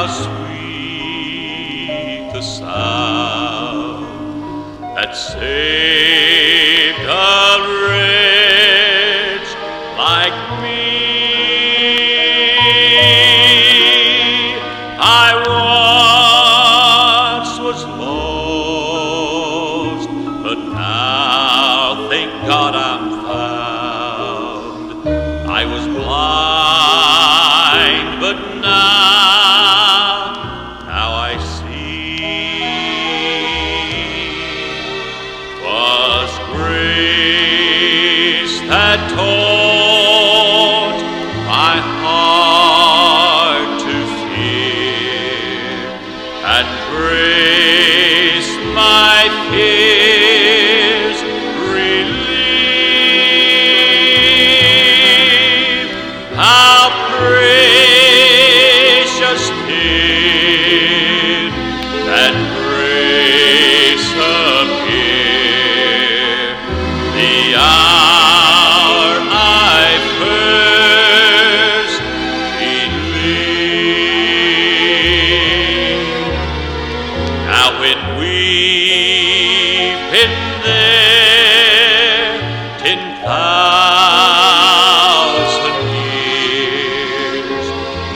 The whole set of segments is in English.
how sweet the sound that sings. me.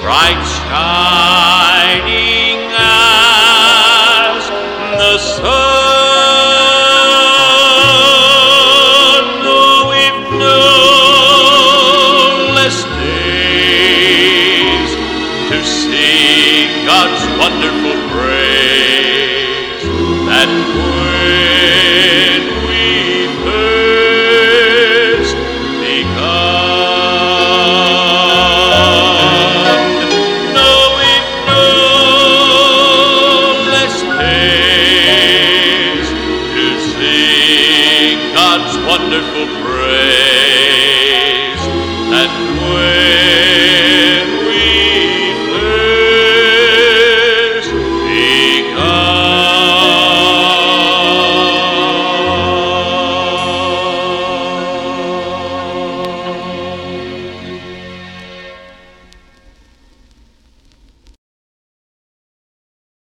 Bright shining as the sun. Oh, Known less days to sing God's wonderful praise, that when God's wonderful praise.